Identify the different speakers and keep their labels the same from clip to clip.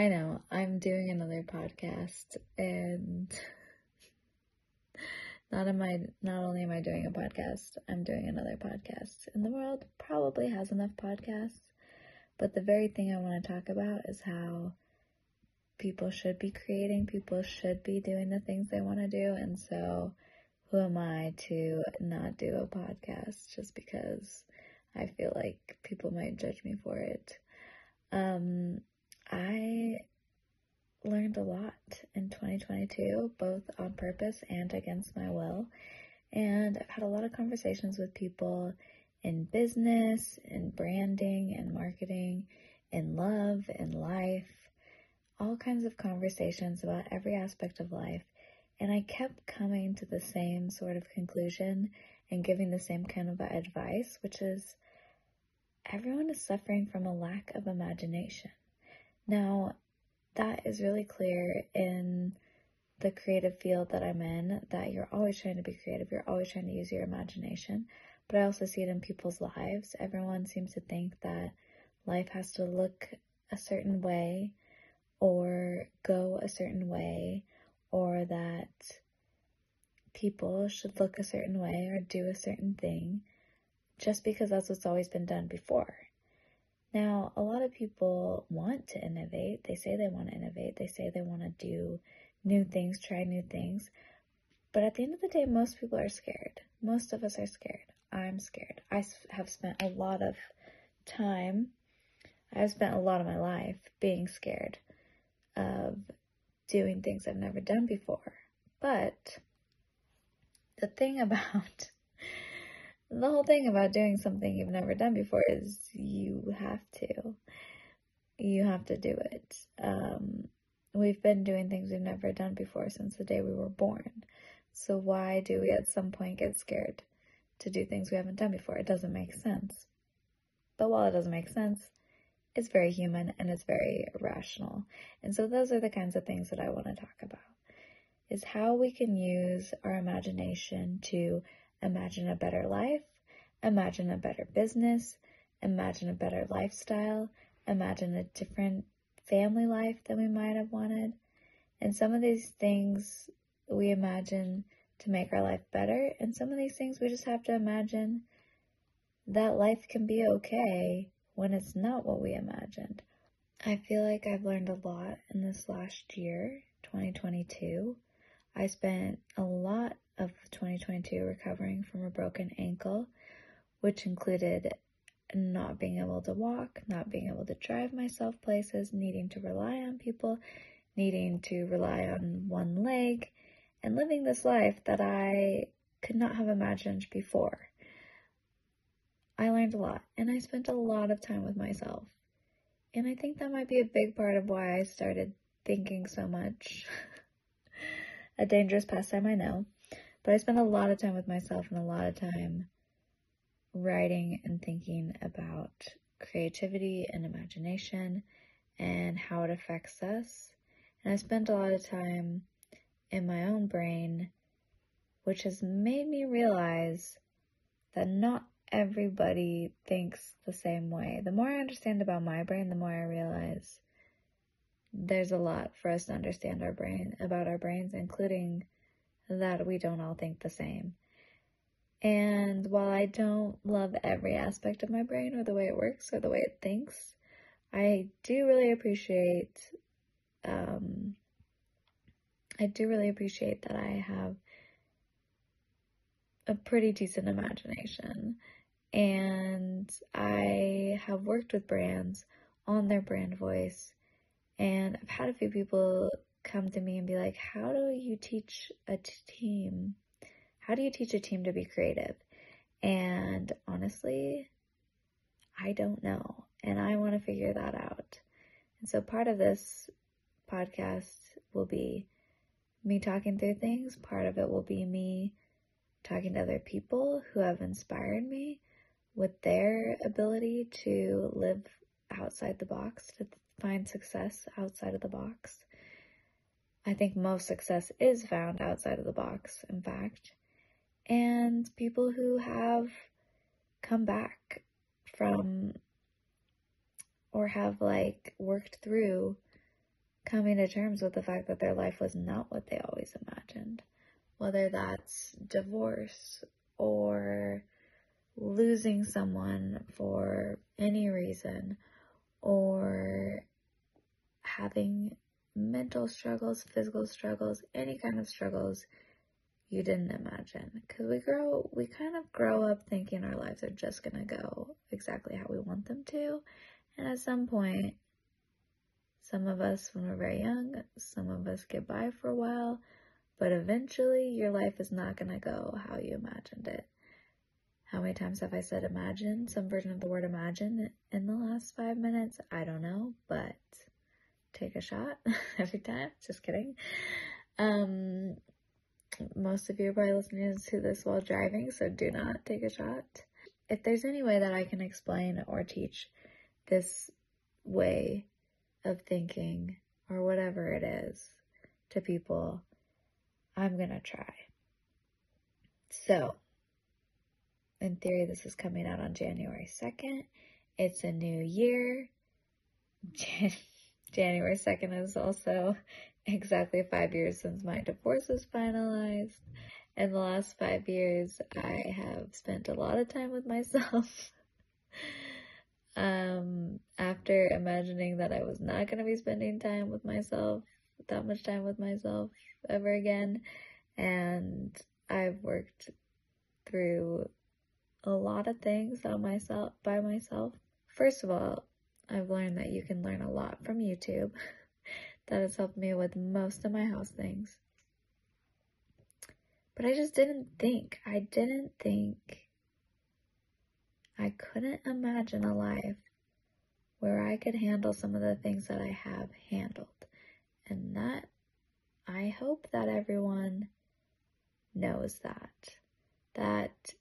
Speaker 1: I know, I'm doing another podcast and not am I not only am I doing a podcast, I'm doing another podcast. And the world probably has enough podcasts, but the very thing I want to talk about is how people should be creating, people should be doing the things they want to do, and so who am I to not do a podcast just because I feel like people might judge me for it? Um, I learned a lot in 2022, both on purpose and against my will. And I've had a lot of conversations with people in business, in branding, and marketing, in love, in life, all kinds of conversations about every aspect of life. And I kept coming to the same sort of conclusion and giving the same kind of advice, which is everyone is suffering from a lack of imagination. Now, that is really clear in the creative field that I'm in that you're always trying to be creative, you're always trying to use your imagination. But I also see it in people's lives. Everyone seems to think that life has to look a certain way or go a certain way or that people should look a certain way or do a certain thing just because that's what's always been done before. Now, a lot of people want to innovate. They say they want to innovate. They say they want to do new things, try new things. But at the end of the day, most people are scared. Most of us are scared. I'm scared. I have spent a lot of time, I've spent a lot of my life being scared of doing things I've never done before. But the thing about the whole thing about doing something you've never done before is you have to. You have to do it. Um, we've been doing things we've never done before since the day we were born. So why do we at some point get scared to do things we haven't done before? It doesn't make sense. But while it doesn't make sense, it's very human and it's very rational. And so those are the kinds of things that I want to talk about. Is how we can use our imagination to imagine a better life, imagine a better business, imagine a better lifestyle, imagine a different family life than we might have wanted. And some of these things we imagine to make our life better, and some of these things we just have to imagine that life can be okay when it's not what we imagined. I feel like I've learned a lot in this last year, 2022. I spent a lot of 2022 recovering from a broken ankle, which included not being able to walk, not being able to drive myself places, needing to rely on people, needing to rely on one leg, and living this life that I could not have imagined before. I learned a lot, and I spent a lot of time with myself. And I think that might be a big part of why I started thinking so much. a dangerous pastime, I know. But I spend a lot of time with myself and a lot of time writing and thinking about creativity and imagination and how it affects us. And I spent a lot of time in my own brain, which has made me realize that not everybody thinks the same way. The more I understand about my brain, the more I realize there's a lot for us to understand our brain about our brains, including that we don't all think the same. And while I don't love every aspect of my brain or the way it works or the way it thinks, I do really appreciate, um, I do really appreciate that I have a pretty decent imagination. And I have worked with brands on their brand voice. And I've had a few people come to me and be like, how do you teach a team? How do you teach a team to be creative? And honestly, I don't know. And I want to figure that out. And so part of this podcast will be me talking through things. Part of it will be me talking to other people who have inspired me with their ability to live outside the box, to find success outside of the box. I think most success is found outside of the box, in fact. And people who have come back from or have like worked through coming to terms with the fact that their life was not what they always imagined. Whether that's divorce or losing someone for any reason or having mental struggles, physical struggles, any kind of struggles you didn't imagine. Because we grow, we kind of grow up thinking our lives are just going to go exactly how we want them to. And at some point, some of us, when we're very young, some of us get by for a while, but eventually your life is not going to go how you imagined it. How many times have I said imagine, some version of the word imagine in the last five minutes? I don't know, but take a shot every time. Just kidding. Um, most of you are probably listening to this while driving, so do not take a shot. If there's any way that I can explain or teach this way of thinking or whatever it is to people, I'm gonna try. So, in theory, this is coming out on January 2nd. It's a new year. Jan- January 2nd is also exactly five years since my divorce was finalized. In the last five years, I have spent a lot of time with myself. um, after imagining that I was not going to be spending time with myself, that much time with myself ever again. And I've worked through a lot of things on myself by myself. First of all, I've learned that you can learn a lot from YouTube. that has helped me with most of my house things. But I just didn't think. I didn't think. I couldn't imagine a life where I could handle some of the things that I have handled. And that, I hope that everyone knows that. That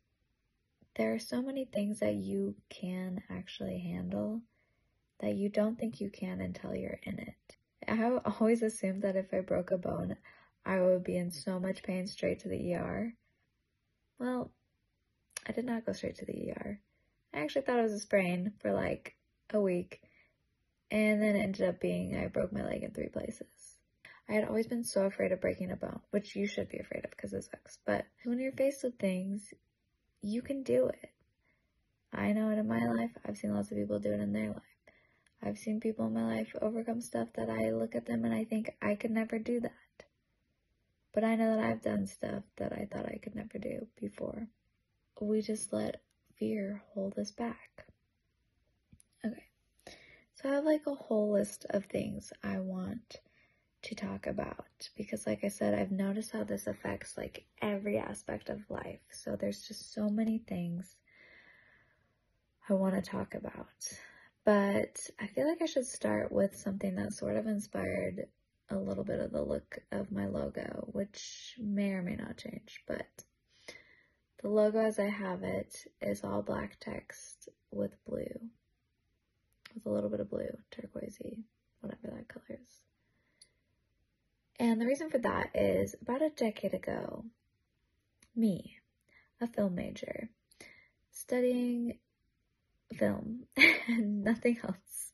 Speaker 1: there are so many things that you can actually handle that you don't think you can until you're in it. I always assumed that if I broke a bone, I would be in so much pain straight to the ER. Well, I did not go straight to the ER. I actually thought it was a sprain for like a week, and then it ended up being I broke my leg in three places. I had always been so afraid of breaking a bone, which you should be afraid of because it sucks. But when you're faced with things, you can do it. I know it in my life. I've seen lots of people do it in their life. I've seen people in my life overcome stuff that I look at them and I think I could never do that. But I know that I've done stuff that I thought I could never do before. We just let fear hold us back. Okay. So I have like a whole list of things I want to talk about because like I said, I've noticed how this affects like every aspect of life. So there's just so many things I want to talk about. But I feel like I should start with something that sort of inspired a little bit of the look of my logo, which may or may not change, but the logo as I have it is all black text with blue, with a little bit of blue, turquoisey, whatever that color is. And the reason for that is about a decade ago, me, a film major, studying film and nothing else.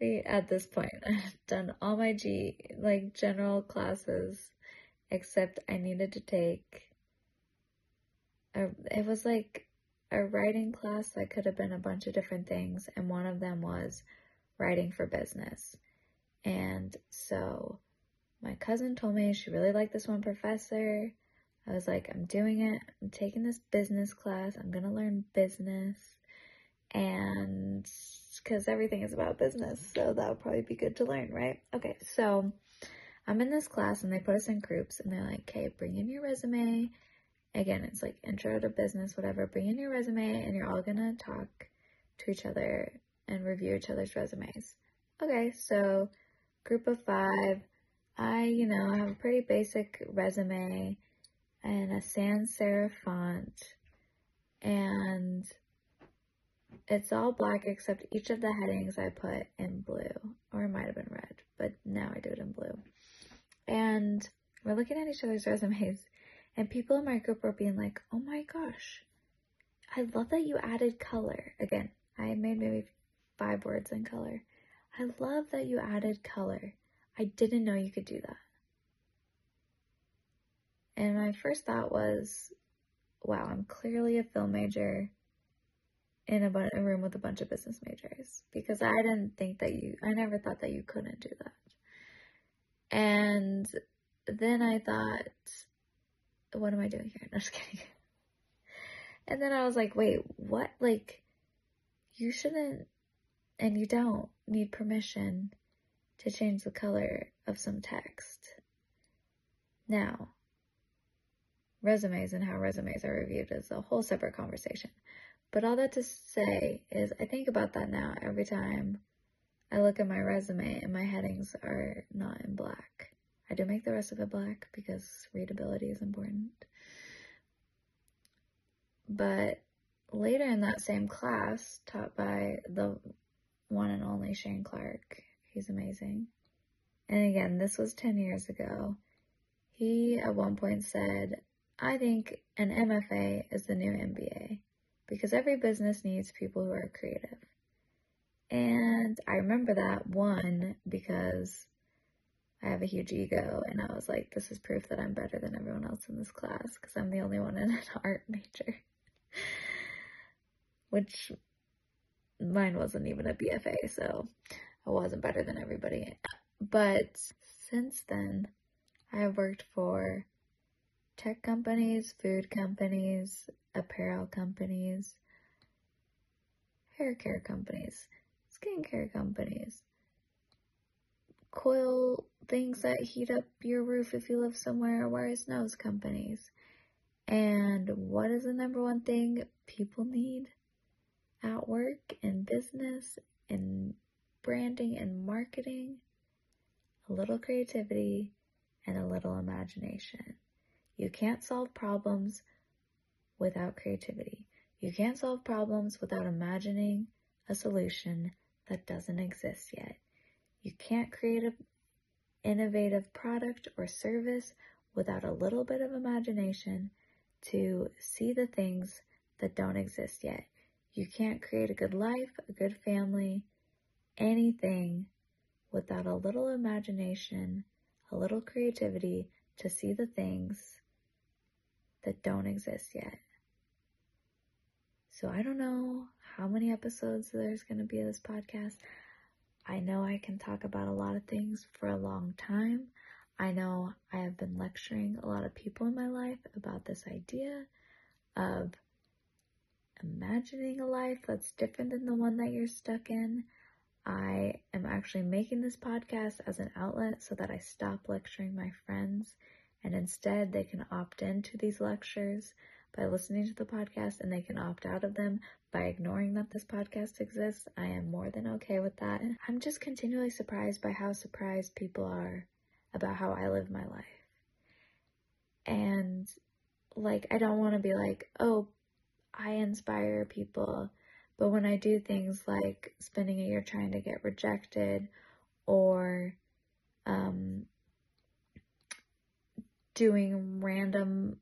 Speaker 1: At this point, I've done all my G, like general classes, except I needed to take a, it was like a writing class that could have been a bunch of different things, and one of them was writing for business. And so my cousin told me she really liked this one professor. I was like, I'm doing it. I'm taking this business class. I'm going to learn business and because everything is about business, so that would probably be good to learn, right? Okay, so I'm in this class and they put us in groups and they're like, okay, bring in your resume. Again, it's like intro to business, whatever. Bring in your resume and you're all gonna talk to each other and review each other's resumes. Okay, so group of five. I, you know, I have a pretty basic resume and a sans serif font and it's all black except each of the headings I put in blue, or it might have been red, but now I do it in blue. And we're looking at each other's resumes, and people in my group were being like, oh my gosh, I love that you added color. Again, I made maybe five words in color. I love that you added color. I didn't know you could do that. And my first thought was, wow, I'm clearly a film major in a, bu- a room with a bunch of business majors because I didn't think that you, I never thought that you couldn't do that. And then I thought, what am I doing here? No, just kidding. And then I was like, wait, what? Like, you shouldn't, and you don't need permission to change the color of some text. Now, resumes and how resumes are reviewed is a whole separate conversation. But all that to say is, I think about that now every time I look at my resume and my headings are not in black. I do make the rest of it black because readability is important. But later in that same class, taught by the one and only Shane Clark, he's amazing. And again, this was 10 years ago. He at one point said, I think an MFA is the new MBA because every business needs people who are creative. And I remember that one because I have a huge ego and I was like, this is proof that I'm better than everyone else in this class because I'm the only one in an art major. Which mine wasn't even a BFA, so I wasn't better than everybody. But since then, I have worked for tech companies, food companies, apparel companies, hair care companies, skincare companies, coil things that heat up your roof if you live somewhere where it snows companies. And what is the number one thing people need at work, in business, in branding and marketing? A little creativity and a little imagination. You can't solve problems without creativity. You can't solve problems without imagining a solution that doesn't exist yet. You can't create an innovative product or service without a little bit of imagination to see the things that don't exist yet. You can't create a good life, a good family, anything without a little imagination, a little creativity to see the things that don't exist yet. So I don't know how many episodes there's going to be of this podcast. I know I can talk about a lot of things for a long time. I know I have been lecturing a lot of people in my life about this idea of imagining a life that's different than the one that you're stuck in. I am actually making this podcast as an outlet so that I stop lecturing my friends and instead they can opt into these lectures by listening to the podcast and they can opt out of them by ignoring that this podcast exists. I am more than okay with that. I'm just continually surprised by how surprised people are about how I live my life. And like, I don't want to be like, oh, I inspire people. But when I do things like spending a year trying to get rejected or um, doing random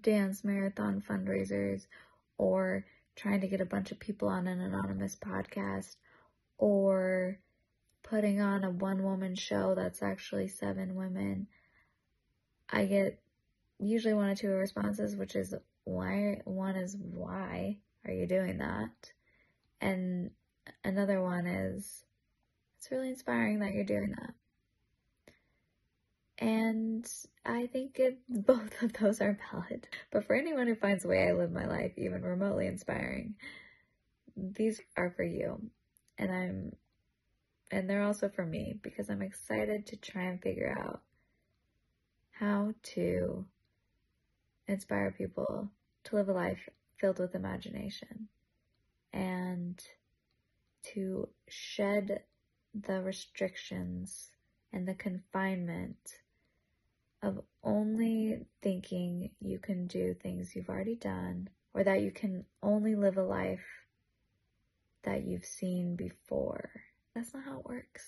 Speaker 1: dance marathon fundraisers or trying to get a bunch of people on an anonymous podcast or putting on a one woman show that's actually seven women, I get usually one or two responses, which is why, one is why are you doing that? And another one is it's really inspiring that you're doing that. And I think it, both of those are valid. But for anyone who finds the way I live my life even remotely inspiring, these are for you. And I'm, and they're also for me because I'm excited to try and figure out how to inspire people to live a life filled with imagination and to shed the restrictions and the confinement of only thinking you can do things you've already done or that you can only live a life that you've seen before. That's not how it works.